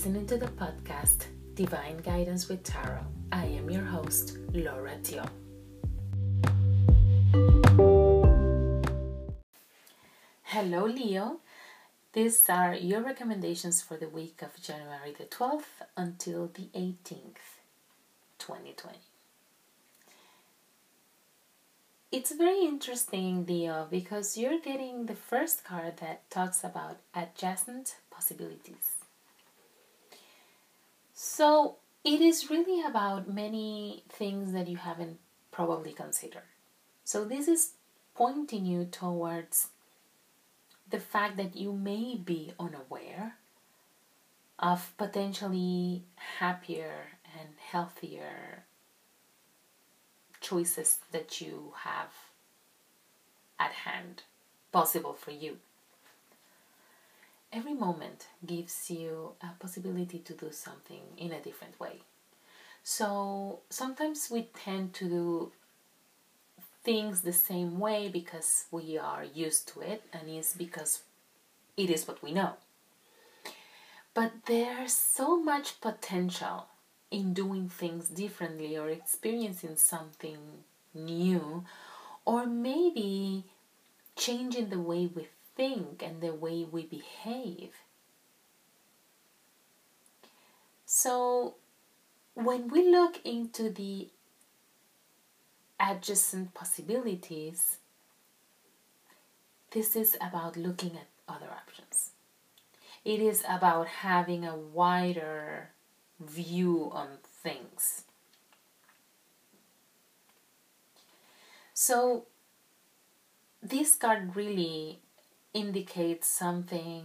listening to the podcast Divine Guidance with Tarot. I am your host, Laura Tio. Hello, Leo. These are your recommendations for the week of January the 12th until the 18th, 2020. It's very interesting, Leo, because you're getting the first card that talks about adjacent possibilities. So it is really about many things that you haven't probably considered. So this is pointing you towards the fact that you may be unaware of potentially happier and healthier choices that you have at hand possible for you every moment gives you a possibility to do something in a different way. So sometimes we tend to do things the same way because we are used to it and it's because it is what we know. But there's so much potential in doing things differently or experiencing something new or maybe changing the way we think and the way we behave. So, when we look into the adjacent possibilities, this is about looking at other options. It is about having a wider view on things. So, this card really indicates something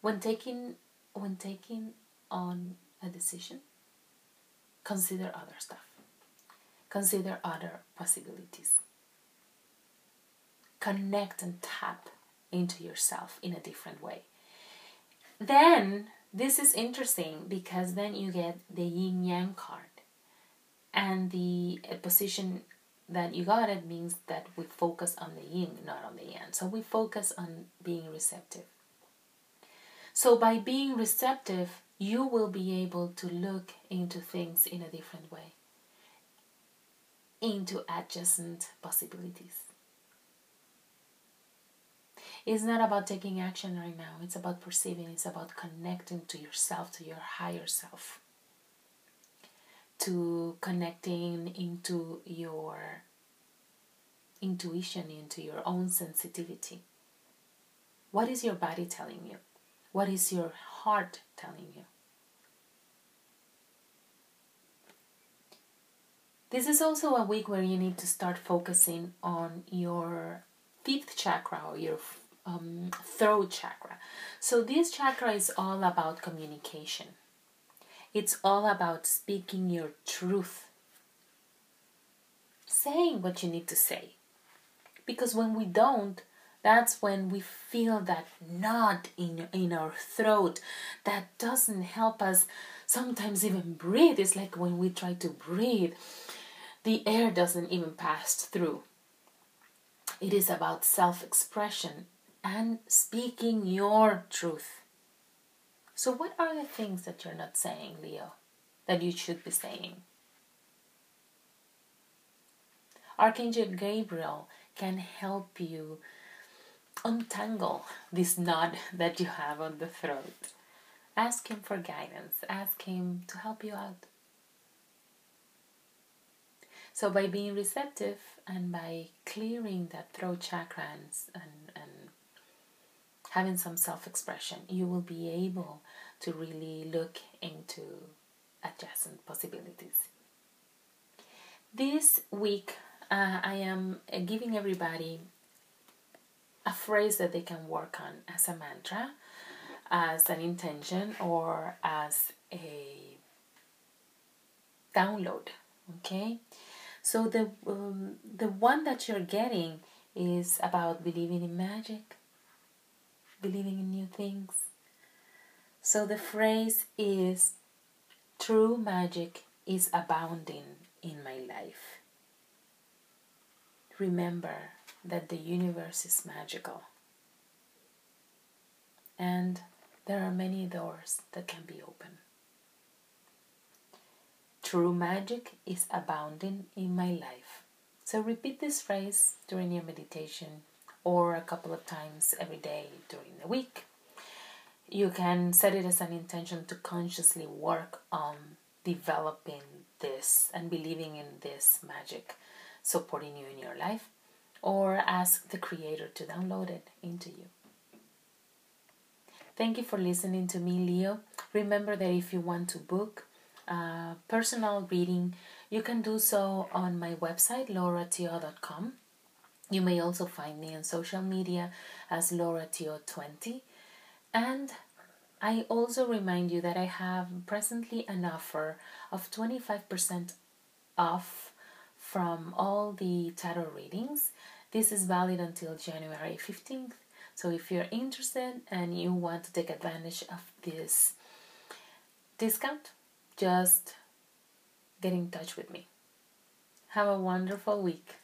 when taking when taking on a decision consider other stuff. Consider other possibilities. Connect and tap into yourself in a different way. Then this is interesting because then you get the yin yang card and the position that you got it means that we focus on the yin, not on the yang. So we focus on being receptive. So by being receptive, you will be able to look into things in a different way, into adjacent possibilities. It's not about taking action right now, it's about perceiving, it's about connecting to yourself, to your higher self to connecting into your intuition, into your own sensitivity. What is your body telling you? What is your heart telling you? This is also a week where you need to start focusing on your fifth chakra or your um, throat chakra. So, this chakra is all about communication it's all about speaking your truth, saying what you need to say. Because when we don't, that's when we feel that knot in, in our throat that doesn't help us sometimes even breathe. It's like when we try to breathe, the air doesn't even pass through. It is about self expression and speaking your truth. So, what are the things that you're not saying, Leo, that you should be saying? Archangel Gabriel can help you untangle this knot that you have on the throat. Ask him for guidance, ask him to help you out. So, by being receptive and by clearing that throat chakra and, and, and having some self expression, you will be able to really look into adjacent possibilities. This week, uh, I am uh, giving everybody a phrase that they can work on as a mantra, as an intention, or as a download. Okay, so the um, the one that you're getting is about believing in magic, believing in new things. So the phrase is true magic is abounding in my life. Remember that the universe is magical. and there are many doors that can be opened. True magic is abounding in my life. So repeat this phrase during your meditation or a couple of times every day during the week. You can set it as an intention to consciously work on developing this and believing in this magic supporting you in your life, or ask the Creator to download it into you. Thank you for listening to me, Leo. Remember that if you want to book a personal reading, you can do so on my website, lauratio.com. You may also find me on social media as Laura lauratio20. And I also remind you that I have presently an offer of 25% off from all the tarot readings. This is valid until January 15th. So if you're interested and you want to take advantage of this discount, just get in touch with me. Have a wonderful week.